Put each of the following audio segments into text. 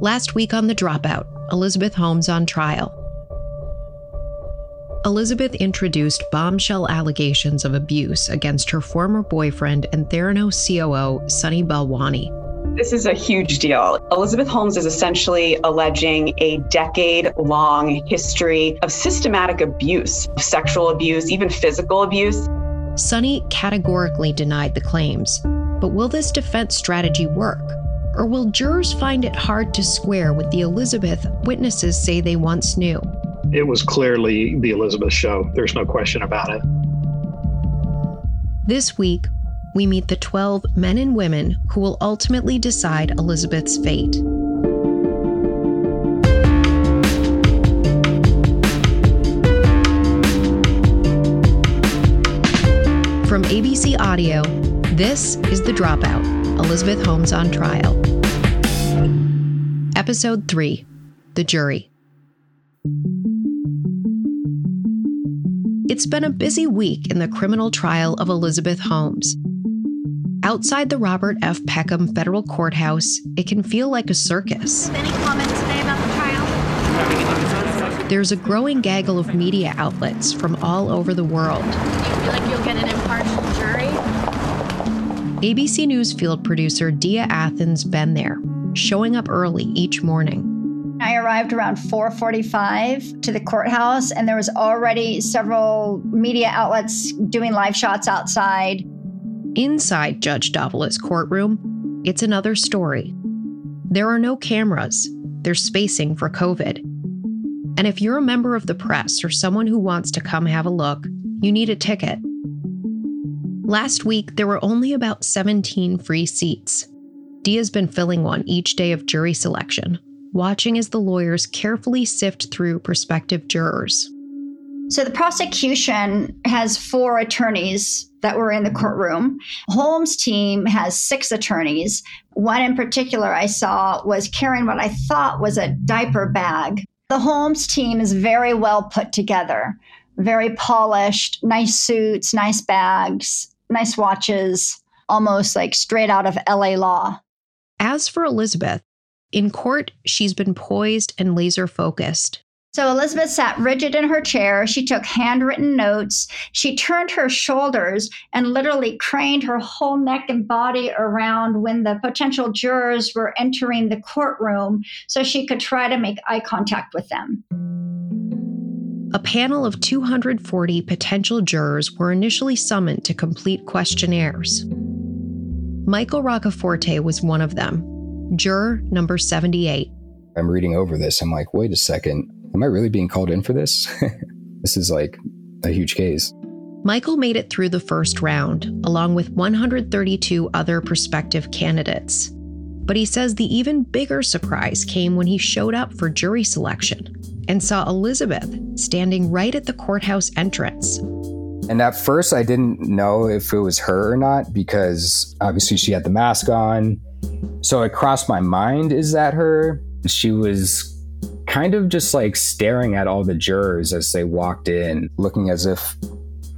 Last week on The Dropout, Elizabeth Holmes on trial. Elizabeth introduced bombshell allegations of abuse against her former boyfriend and Theranos COO, Sunny Balwani. This is a huge deal. Elizabeth Holmes is essentially alleging a decade long history of systematic abuse, sexual abuse, even physical abuse. Sunny categorically denied the claims. But will this defense strategy work? Or will jurors find it hard to square with the Elizabeth witnesses say they once knew? It was clearly the Elizabeth show. There's no question about it. This week, we meet the 12 men and women who will ultimately decide Elizabeth's fate. From ABC Audio, this is The Dropout Elizabeth Holmes on Trial. Episode 3 The Jury. It's been a busy week in the criminal trial of Elizabeth Holmes. Outside the Robert F. Peckham Federal Courthouse, it can feel like a circus. Any comments today about the trial? There's a growing gaggle of media outlets from all over the world. Do you feel like you'll get an impartial? ABC News field producer Dia Athen's been there, showing up early each morning. I arrived around 4:45 to the courthouse and there was already several media outlets doing live shots outside. Inside Judge Davila's courtroom, it's another story. There are no cameras. There's spacing for COVID. And if you're a member of the press or someone who wants to come have a look, you need a ticket. Last week, there were only about 17 free seats. Dia's been filling one each day of jury selection, watching as the lawyers carefully sift through prospective jurors. So the prosecution has four attorneys that were in the courtroom. Holmes' team has six attorneys. One in particular I saw was carrying what I thought was a diaper bag. The Holmes team is very well put together, very polished, nice suits, nice bags, nice watches, almost like straight out of LA Law. As for Elizabeth, in court, she's been poised and laser focused. So Elizabeth sat rigid in her chair. She took handwritten notes. She turned her shoulders and literally craned her whole neck and body around when the potential jurors were entering the courtroom so she could try to make eye contact with them. A panel of 240 potential jurors were initially summoned to complete questionnaires. Michael Roccaforte was one of them, juror number 78. I'm reading over this. I'm like, wait a second. Am I really being called in for this? this is like a huge case. Michael made it through the first round, along with 132 other prospective candidates. But he says the even bigger surprise came when he showed up for jury selection and saw Elizabeth standing right at the courthouse entrance. And at first, I didn't know if it was her or not because obviously she had the mask on. So it crossed my mind is that her? She was kind of just like staring at all the jurors as they walked in, looking as if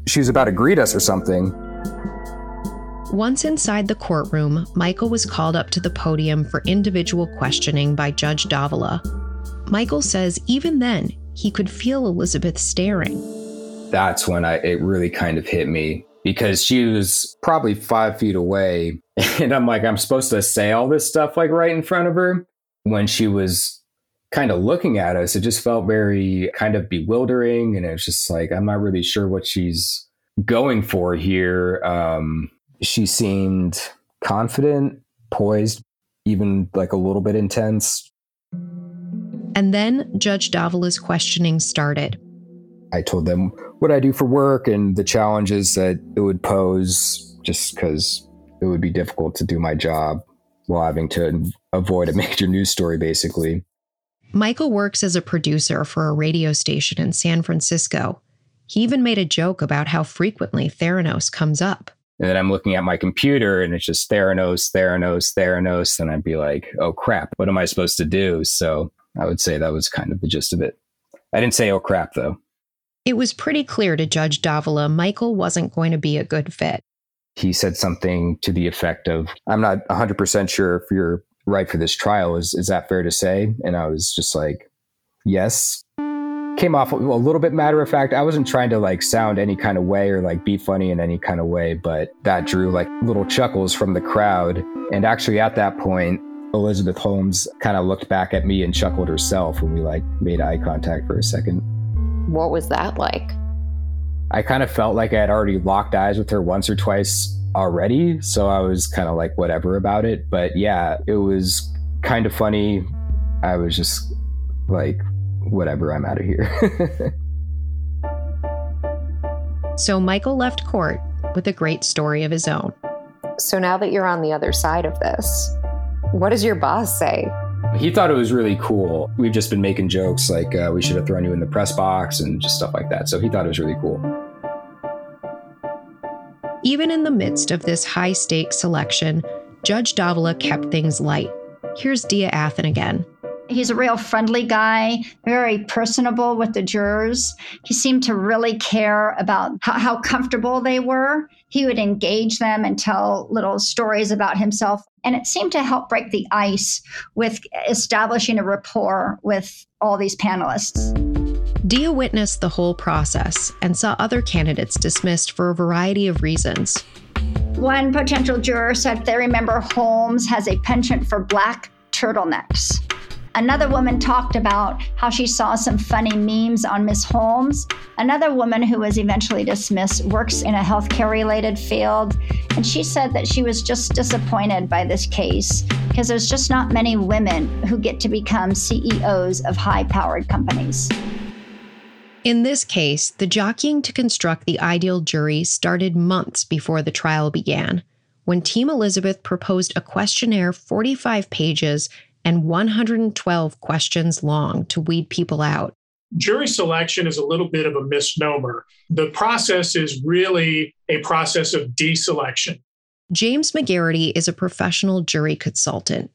she was about to greet us or something. Once inside the courtroom, Michael was called up to the podium for individual questioning by Judge Davila. Michael says even then, he could feel Elizabeth staring. That's when I, it really kind of hit me because she was probably five feet away. And I'm like, I'm supposed to say all this stuff like right in front of her. When she was kind of looking at us, it just felt very kind of bewildering. And it was just like, I'm not really sure what she's going for here. Um, she seemed confident, poised, even like a little bit intense. And then Judge Davila's questioning started. I told them what I do for work and the challenges that it would pose just because it would be difficult to do my job while having to avoid a major news story, basically. Michael works as a producer for a radio station in San Francisco. He even made a joke about how frequently Theranos comes up. And then I'm looking at my computer and it's just Theranos, Theranos, Theranos. And I'd be like, oh crap, what am I supposed to do? So I would say that was kind of the gist of it. I didn't say, oh crap, though. It was pretty clear to Judge Davila Michael wasn't going to be a good fit. He said something to the effect of, I'm not 100% sure if you're right for this trial. Is is that fair to say? And I was just like, yes. Came off a little bit matter of fact. I wasn't trying to like sound any kind of way or like be funny in any kind of way, but that drew like little chuckles from the crowd. And actually, at that point, Elizabeth Holmes kind of looked back at me and chuckled herself when we like made eye contact for a second. What was that like? I kind of felt like I had already locked eyes with her once or twice already. So I was kind of like, whatever about it. But yeah, it was kind of funny. I was just like, whatever, I'm out of here. so Michael left court with a great story of his own. So now that you're on the other side of this, what does your boss say? He thought it was really cool. We've just been making jokes like uh, we should have thrown you in the press box and just stuff like that. So he thought it was really cool. Even in the midst of this high stakes selection, Judge Davila kept things light. Here's Dia Athen again. He's a real friendly guy, very personable with the jurors. He seemed to really care about how, how, comfortable they were. He would engage them and tell little stories about himself. And it seemed to help break the ice with establishing a rapport with all these panelists. Dia witnessed the whole process and saw other candidates dismissed for a variety of reasons. One potential juror said they remember Holmes has a penchant for black turtlenecks. Another woman talked about how she saw some funny memes on Miss Holmes. Another woman who was eventually dismissed works in a healthcare related field. And she said that she was just disappointed by this case because there's just not many women who get to become CEOs of high powered companies. In this case, the jockeying to construct the ideal jury started months before the trial began, when Team Elizabeth proposed a questionnaire 45 pages and 112 questions long to weed people out. Jury selection is a little bit of a misnomer. The process is really a process of deselection. James McGarity is a professional jury consultant.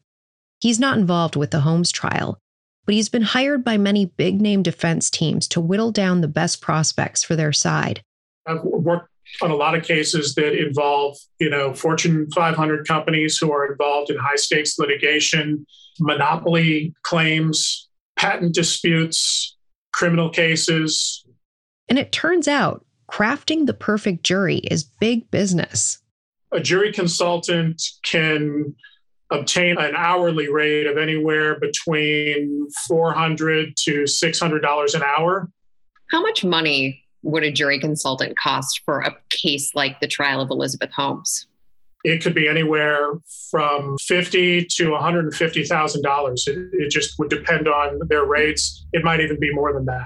He's not involved with the Holmes trial, but he's been hired by many big name defense teams to whittle down the best prospects for their side. I've worked on a lot of cases that involve, you know, Fortune 500 companies who are involved in high stakes litigation, monopoly claims, patent disputes, criminal cases. And it turns out crafting the perfect jury is big business. A jury consultant can obtain an hourly rate of anywhere between 400 to $600 an hour. How much money would a jury consultant cost for a case like the trial of Elizabeth Holmes? It could be anywhere from fifty to one hundred and fifty thousand dollars. It just would depend on their rates. It might even be more than that.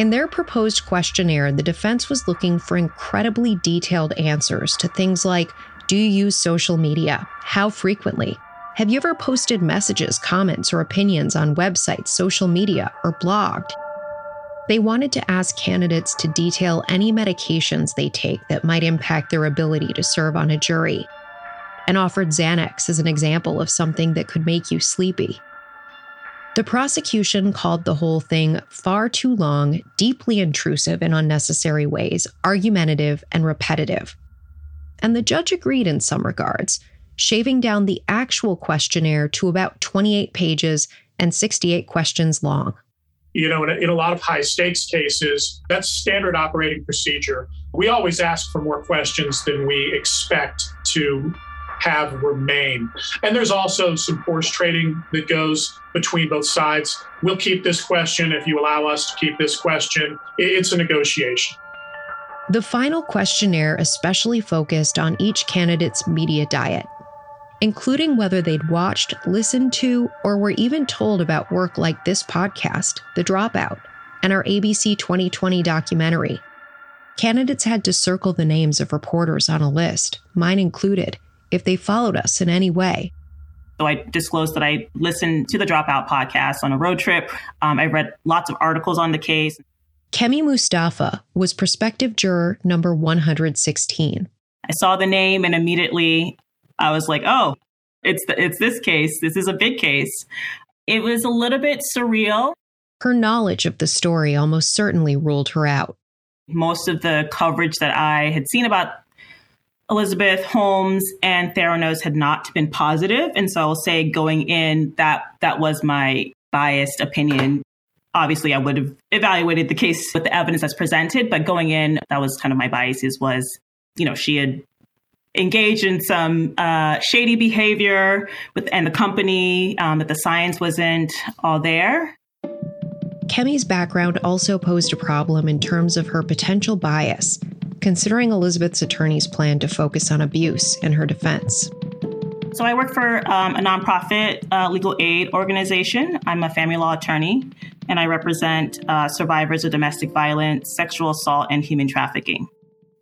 In their proposed questionnaire, the defense was looking for incredibly detailed answers to things like Do you use social media? How frequently? Have you ever posted messages, comments, or opinions on websites, social media, or blogged? They wanted to ask candidates to detail any medications they take that might impact their ability to serve on a jury, and offered Xanax as an example of something that could make you sleepy. The prosecution called the whole thing far too long, deeply intrusive in unnecessary ways, argumentative, and repetitive. And the judge agreed in some regards, shaving down the actual questionnaire to about 28 pages and 68 questions long you know, in a, in a, lot of high stakes cases, that's standard operating procedure. We always ask for more questions than we expect to have remain. And there's also some horse trading that goes between both sides. We'll keep this question if you allow us to keep this question. It's a negotiation. The final questionnaire especially focused on each candidate's media diet including whether they'd watched, listened to, or were even told about work like this podcast, The Dropout, and our ABC 2020 documentary. Candidates had to circle the names of reporters on a list, mine included, if they followed us in any way. So I disclosed that I listened to the Dropout podcast on a road trip. Um, I read lots of articles on the case. Kemi Mustafa was prospective juror number 116. I saw the name and immediately I was like, oh, it's the, it's this case. This is a big case. It was a little bit surreal. Her knowledge of the story almost certainly ruled her out. Most of the coverage that I had seen about Elizabeth Holmes and Theranos had not been positive, and so I'll say going in that that was my biased opinion. Obviously, I would have evaluated the case with the evidence that's presented, but going in, that was kind of my biases. Was you know she had engaged in some uh, shady behavior with and the company um, that the science wasn't all there. Kemi's background also posed a problem in terms of her potential bias, considering Elizabeth's attorney's plan to focus on abuse in her defense. So I work for um, a nonprofit uh, legal aid organization. I'm a family law attorney, and I represent uh, survivors of domestic violence, sexual assault, and human trafficking.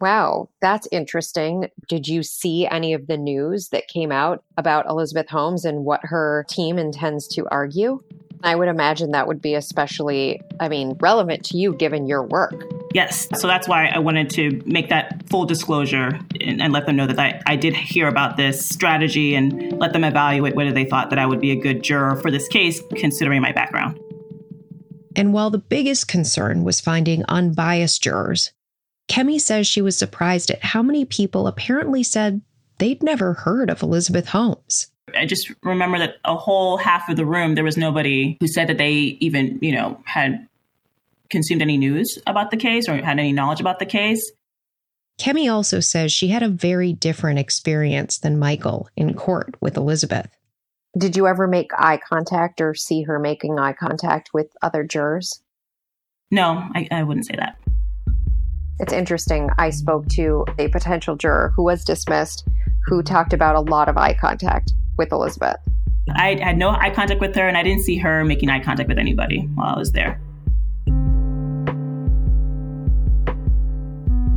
Wow, that's interesting. Did you see any of the news that came out about Elizabeth Holmes and what her team intends to argue? I would imagine that would be especially, I mean, relevant to you given your work. Yes. So that's why I wanted to make that full disclosure and, and let them know that I, I did hear about this strategy and let them evaluate whether they thought that I would be a good juror for this case, considering my background. And while the biggest concern was finding unbiased jurors, Kemi says she was surprised at how many people apparently said they'd never heard of Elizabeth Holmes. I just remember that a whole half of the room, there was nobody who said that they even, you know, had consumed any news about the case or had any knowledge about the case. Kemi also says she had a very different experience than Michael in court with Elizabeth. Did you ever make eye contact or see her making eye contact with other jurors? No, I, I wouldn't say that. It's interesting. I spoke to a potential juror who was dismissed who talked about a lot of eye contact with Elizabeth. I had no eye contact with her, and I didn't see her making eye contact with anybody while I was there.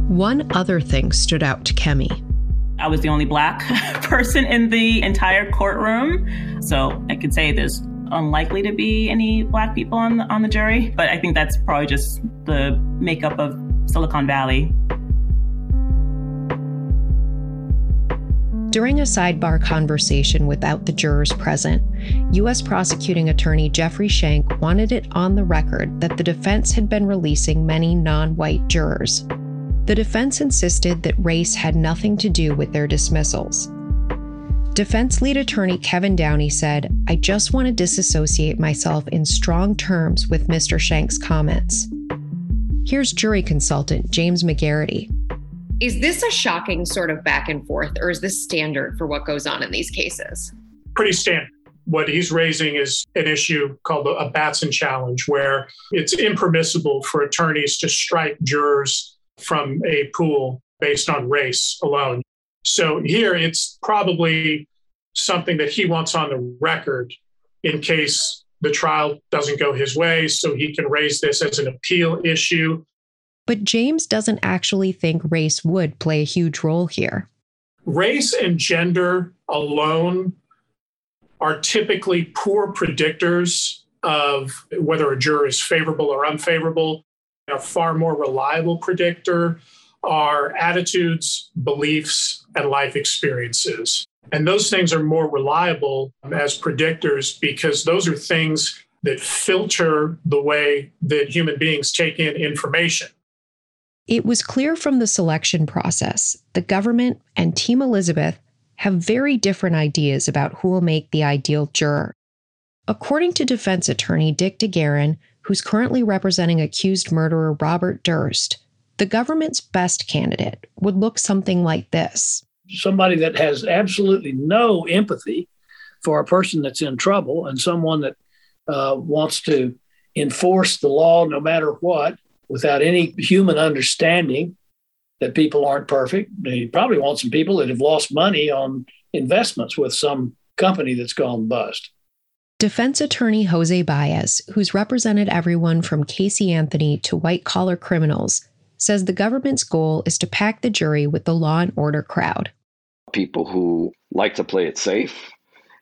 One other thing stood out to Kemi. I was the only black person in the entire courtroom. So I could say there's unlikely to be any black people on the, on the jury, but I think that's probably just the makeup of Silicon Valley. During a sidebar conversation without the jurors present, U.S. prosecuting attorney Jeffrey Schenk wanted it on the record that the defense had been releasing many non white jurors. The defense insisted that race had nothing to do with their dismissals. Defense lead attorney Kevin Downey said, I just want to disassociate myself in strong terms with Mr. Schenk's comments. Here's jury consultant James McGarity. Is this a shocking sort of back and forth, or is this standard for what goes on in these cases? Pretty standard. What he's raising is an issue called a Batson challenge, where it's impermissible for attorneys to strike jurors from a pool based on race alone. So here it's probably something that he wants on the record in case the trial doesn't go his way. So he can raise this as an appeal issue. But James doesn't actually think race would play a huge role here. Race and gender alone are typically poor predictors of whether a juror is favorable or unfavorable. A far more reliable predictor are attitudes, beliefs, and life experiences. And those things are more reliable um, as predictors because those are things that filter the way that human beings take in information. It was clear from the selection process the government and Team Elizabeth have very different ideas about who will make the ideal juror. According to defense attorney Dick DeGuerin, who's currently representing accused murderer Robert Durst, the government's best candidate would look something like this somebody that has absolutely no empathy for a person that's in trouble and someone that uh, wants to enforce the law no matter what without any human understanding that people aren't perfect. He probably wants some people that have lost money on investments with some company that's gone bust. Defense attorney Jose Baez, who's represented everyone from Casey Anthony to white collar criminals, says the government's goal is to pack the jury with the law and order crowd. People who like to play it safe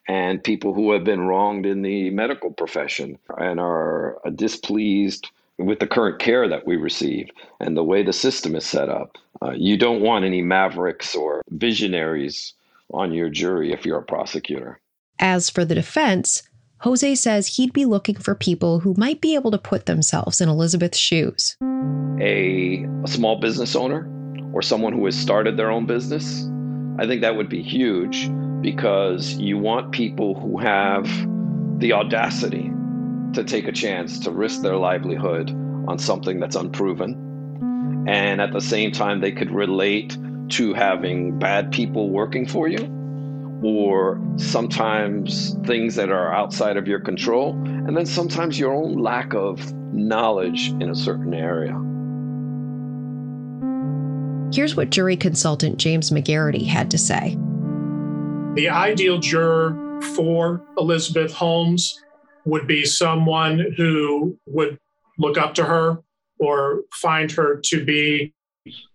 and people who have been wronged in the medical profession and are displeased with the current care that we receive and the way the system is set up. Uh, you don't want any mavericks or visionaries on your jury if you're a prosecutor. As for the defense, Jose says he'd be looking for people who might be able to put themselves in Elizabeth's shoes. A, a small business owner or someone who has started their own business I think that would be huge because you want people who have the audacity to take a chance to risk their livelihood on something that's unproven. And at the same time, they could relate to having bad people working for you or sometimes things that are outside of your control, and then sometimes your own lack of knowledge in a certain area. Here's what jury consultant James McGarity had to say. The ideal juror for Elizabeth Holmes would be someone who would look up to her or find her to be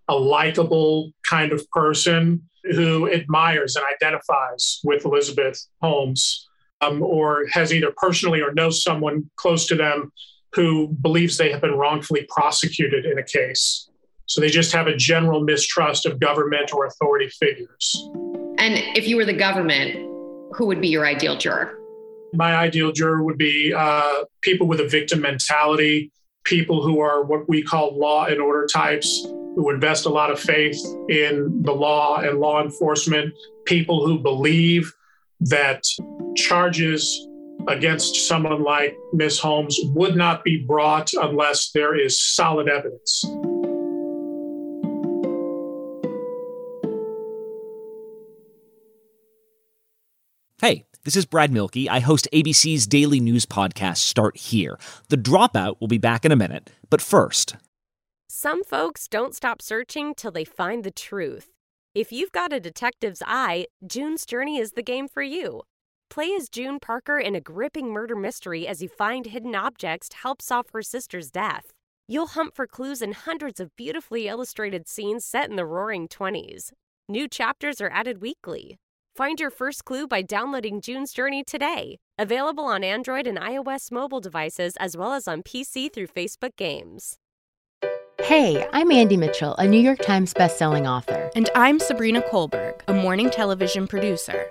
a likable kind of person who admires and identifies with Elizabeth Holmes um, or has either personally or knows someone close to them who believes they have been wrongfully prosecuted in a case. So they just have a general mistrust of government or authority figures. And if you were the government, who would be your ideal juror? My ideal juror would be uh, people with a victim mentality, people who are what we call law and order types, who invest a lot of faith in the law and law enforcement, people who believe that charges against someone like Miss Holmes would not be brought unless there is solid evidence. Hey, this is Brad Mielke. I host ABC's daily news podcast, Start Here. The Dropout will be back in a minute, but first, some folks don't stop searching till they find the truth. If you've got a detective's eye, June's Journey is the game for you. Play as June Parker in a gripping murder mystery as you find hidden objects to help solve her sister's death. You'll hunt for clues in hundreds of beautifully illustrated scenes set in the roaring 20s. New chapters are added weekly. Find your first clue by downloading June's Journey today. Available on Android and iOS mobile devices as well as on PC through Facebook Games. Hey, I'm Andie Mitchell, a New York Times bestselling author. And I'm Sabrina Kohlberg, a morning television producer.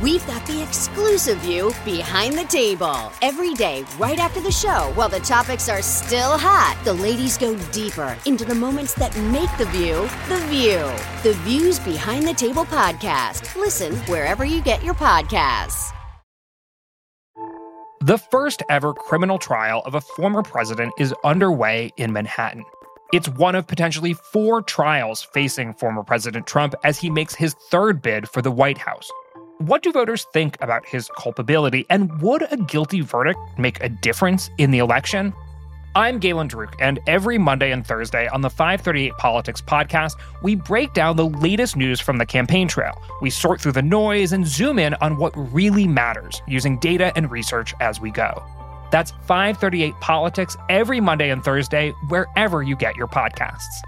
We've got the exclusive view behind the table. Every day, right after the show, while the topics are still hot, the ladies go deeper into the moments that make the view the view. The Views Behind the Table podcast. Listen wherever you get your podcasts. The first ever criminal trial of a former president is underway in Manhattan. It's one of potentially four trials facing former President Trump as he makes his third bid for the White House. What do voters think about his culpability, and would a guilty verdict make a difference in the election? I'm Galen Druke, and every Monday and Thursday on the 538 Politics podcast, we break down the latest news from the campaign trail. We sort through the noise and zoom in on what really matters using data and research as we go. That's 538 Politics every Monday and Thursday, wherever you get your podcasts.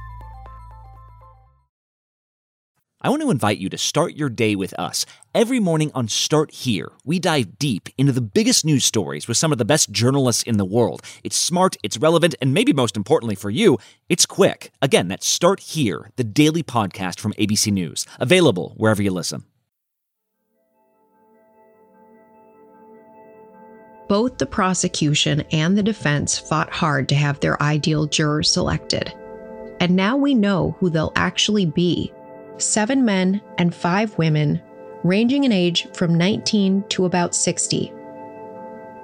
I want to invite you to start your day with us. Every morning on Start Here, we dive deep into the biggest news stories with some of the best journalists in the world. It's smart, it's relevant, and maybe most importantly for you, it's quick. Again, that's Start Here, the daily podcast from ABC News, available wherever you listen. Both the prosecution and the defense fought hard to have their ideal jurors selected. And now we know who they'll actually be seven men and five women, ranging in age from 19 to about 60.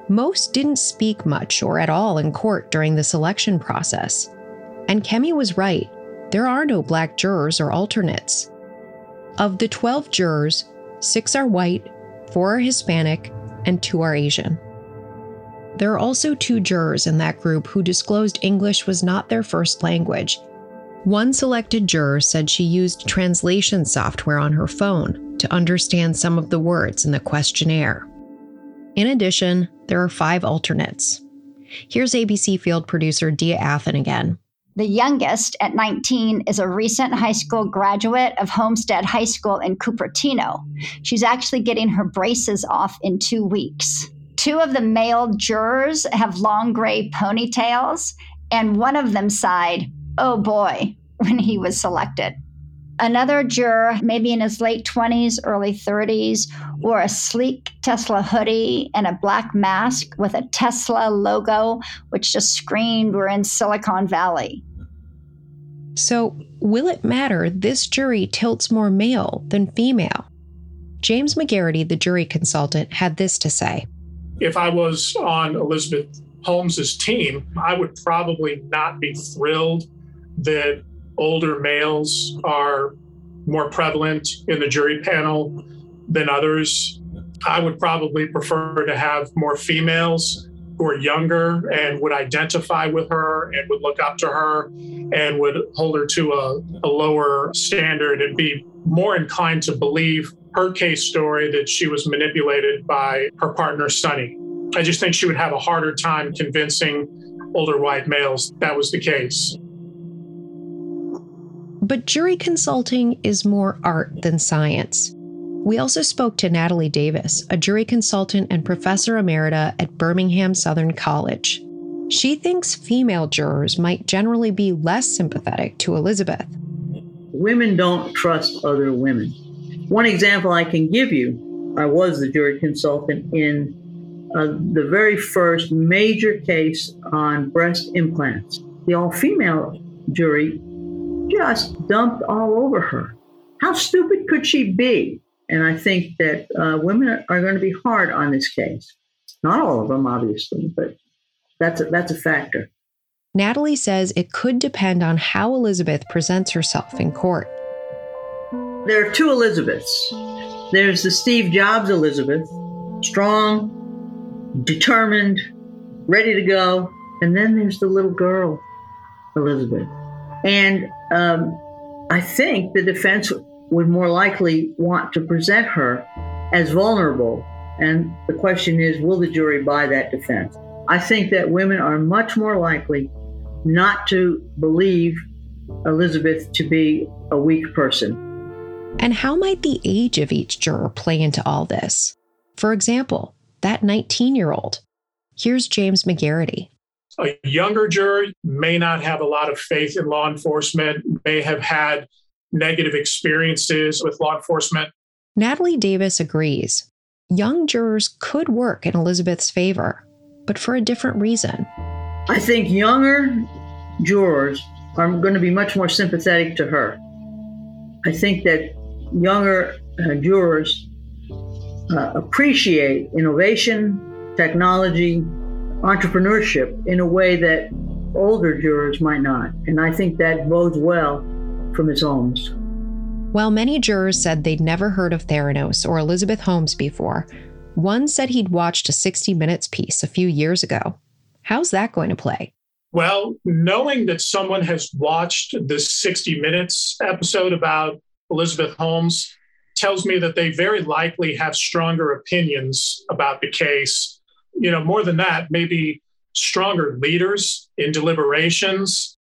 Most didn't speak much or at all in court during the selection process. And Kemi was right. There are no black jurors or alternates. Of the 12 jurors, six are white, four are Hispanic, and two are Asian. There are also two jurors in that group who disclosed English was not their first language one selected juror said she used translation software on her phone to understand some of the words in the questionnaire. In addition, there are five alternates. Here's ABC field producer Dia Athen again. The youngest, at 19, is a recent high school graduate of Homestead High School in Cupertino. She's actually getting her braces off in two weeks. Two of the male jurors have long gray ponytails, and one of them sighed, oh boy, when he was selected. Another juror, maybe in his late 20s, early 30s, wore a sleek Tesla hoodie and a black mask with a Tesla logo, which just screamed we're in Silicon Valley. So, will it matter this jury tilts more male than female? James McGarity, the jury consultant, had this to say If I was on Elizabeth Holmes's team, I would probably not be thrilled that older males are more prevalent in the jury panel than others. I would probably prefer to have more females who are younger and would identify with her and would look up to her and would hold her to a, a lower standard and be more inclined to believe her case story that she was manipulated by her partner, Sunny. I just think she would have a harder time convincing older white males that was the case. But jury consulting is more art than science. We also spoke to Natalie Davis, a jury consultant and professor emerita at Birmingham Southern College. She thinks female jurors might generally be less sympathetic to Elizabeth. Women don't trust other women. One example I can give you I was the jury consultant in uh, the very first major case on breast implants. The all female jury just dumped all over her. How stupid could she be? And I think that uh, women are going to be hard on this case. Not all of them, obviously, but that's a, that's a factor. Natalie says it could depend on how Elizabeth presents herself in court. There are two Elizabeths. There's the Steve Jobs Elizabeth, strong, determined, ready to go. And then there's the little girl, Elizabeth. And um, I think the defense would more likely want to present her as vulnerable. And the question is will the jury buy that defense? I think that women are much more likely not to believe Elizabeth to be a weak person. And how might the age of each juror play into all this? For example, that 19 year old. Here's James McGarity. A younger juror may not have a lot of faith in law enforcement, may have had negative experiences with law enforcement. Natalie Davis agrees. Young jurors could work in Elizabeth's favor, but for a different reason. I think younger jurors are going to be much more sympathetic to her. I think that younger uh, jurors uh, appreciate innovation, technology, entrepreneurship in a way that older jurors might not. And I think that bodes well for Ms. Holmes. While many jurors said they'd never heard of Theranos or Elizabeth Holmes before, one said he'd watched a 60 Minutes piece a few years ago. How's that going to play? Well, knowing that someone has watched the 60 Minutes episode about Elizabeth Holmes tells me that they very likely have stronger opinions about the case. You know, more than that, maybe stronger leaders in deliberations.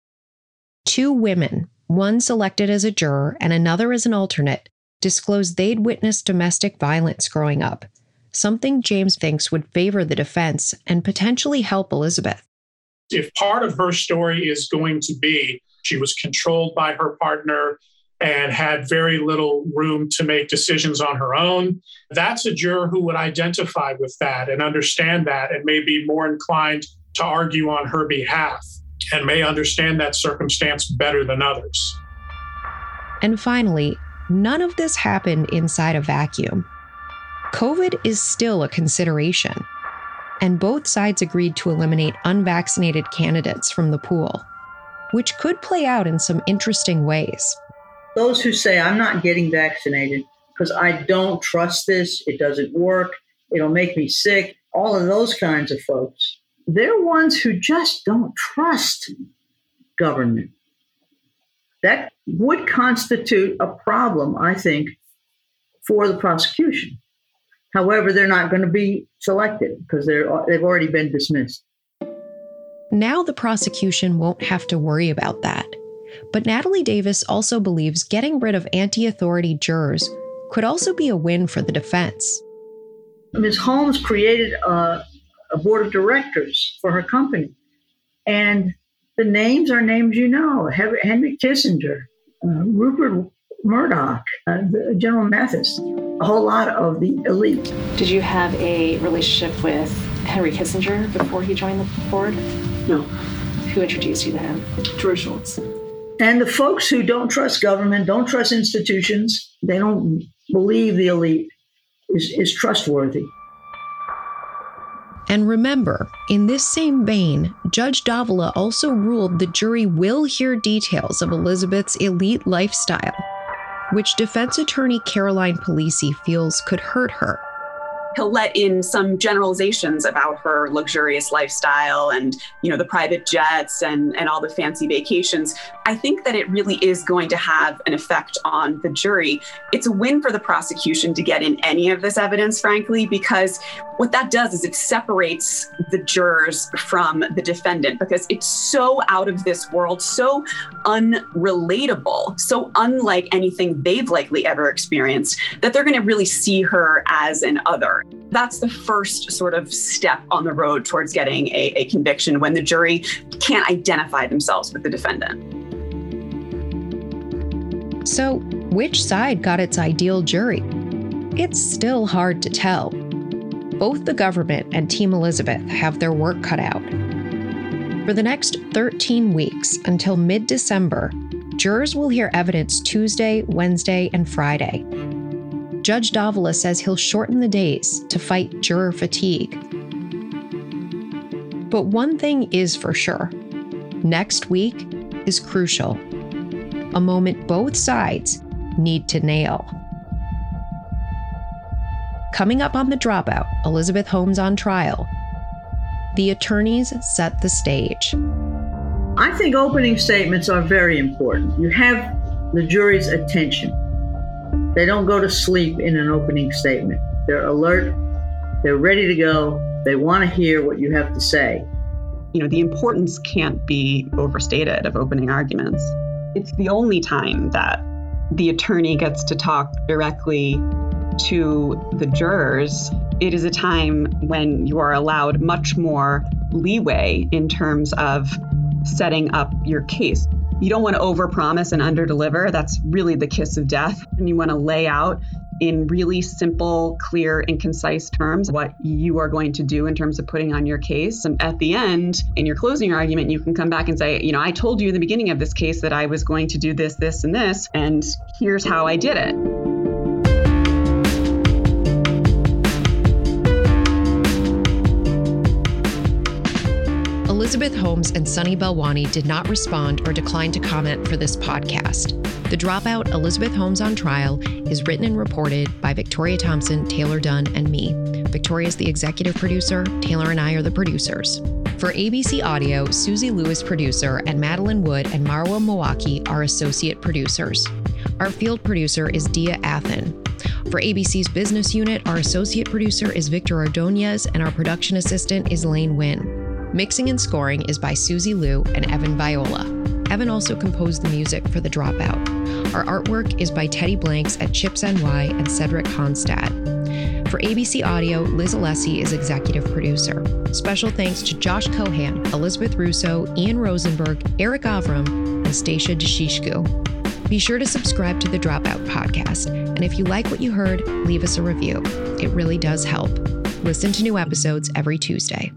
Two women, one selected as a juror and another as an alternate, disclosed they'd witnessed domestic violence growing up, something James thinks would favor the defense and potentially help Elizabeth. If part of her story is going to be she was controlled by her partner, and had very little room to make decisions on her own. That's a juror who would identify with that and understand that and may be more inclined to argue on her behalf and may understand that circumstance better than others. And finally, none of this happened inside a vacuum. COVID is still a consideration, and both sides agreed to eliminate unvaccinated candidates from the pool, which could play out in some interesting ways. Those who say, I'm not getting vaccinated because I don't trust this, it doesn't work, it'll make me sick, all of those kinds of folks, they're ones who just don't trust government. That would constitute a problem, I think, for the prosecution. However, they're not going to be selected because they're, they've already been dismissed. now the prosecution won't have to worry about that. But Natalie Davis also believes getting rid of anti authority jurors could also be a win for the defense. Ms. Holmes created a, a board of directors for her company. And the names are names you know Henry Kissinger, uh, Rupert Murdoch, uh, General Mattis, a whole lot of the elite. Did you have a relationship with Henry Kissinger before he joined the board? No. Who introduced you to him? George Shultz. And the folks who don't trust government, don't trust institutions, they don't believe the elite is, is trustworthy. And remember, in this same vein, Judge Davila also ruled the jury will hear details of Elizabeth's elite lifestyle, which defense attorney Caroline Polisi feels could hurt her he'll let in some generalizations about her luxurious lifestyle and you know the private jets and and all the fancy vacations. I think that it really is going to have an effect on the jury. It's a win for the prosecution to get in any of this evidence frankly because what that does is it separates the jurors from the defendant because it's so out of this world so unrelatable so unlike anything they've likely ever experienced that they're going to really see her as an other that's the first sort of step on the road towards getting a, a conviction when the jury can't identify themselves with the defendant. So, which side got its ideal jury? It's still hard to tell. Both the government and Team Elizabeth have their work cut out. For the next 13 weeks until mid December, jurors will hear evidence Tuesday, Wednesday, and Friday. Judge Davila says he'll shorten the days to fight juror fatigue. But one thing is for sure next week is crucial, a moment both sides need to nail. Coming up on the dropout, Elizabeth Holmes on trial. The attorneys set the stage. I think opening statements are very important. You have the jury's attention. They don't go to sleep in an opening statement. They're alert, they're ready to go, they want to hear what you have to say. You know, the importance can't be overstated of opening arguments. It's the only time that the attorney gets to talk directly to the jurors. It is a time when you are allowed much more leeway in terms of setting up your case. You don't want to overpromise and underdeliver. That's really the kiss of death. And you want to lay out in really simple, clear, and concise terms what you are going to do in terms of putting on your case. And at the end, in your closing argument, you can come back and say, you know, I told you in the beginning of this case that I was going to do this, this, and this, and here's how I did it. Elizabeth Holmes and Sunny Balwani did not respond or decline to comment for this podcast. The Dropout Elizabeth Holmes on Trial is written and reported by Victoria Thompson, Taylor Dunn, and me. Victoria is the executive producer, Taylor and I are the producers. For ABC Audio, Susie Lewis, producer, and Madeline Wood and Marwa Mawaki are associate producers. Our field producer is Dia Athen. For ABC's business unit, our associate producer is Victor Ordonez, and our production assistant is Lane Wynn. Mixing and scoring is by Susie Liu and Evan Viola. Evan also composed the music for The Dropout. Our artwork is by Teddy Blanks at Chips NY and Cedric Honstad. For ABC Audio, Liz Alessi is executive producer. Special thanks to Josh Cohan, Elizabeth Russo, Ian Rosenberg, Eric Avram, and Stacia Deshishku. Be sure to subscribe to the Dropout podcast, and if you like what you heard, leave us a review. It really does help. Listen to new episodes every Tuesday.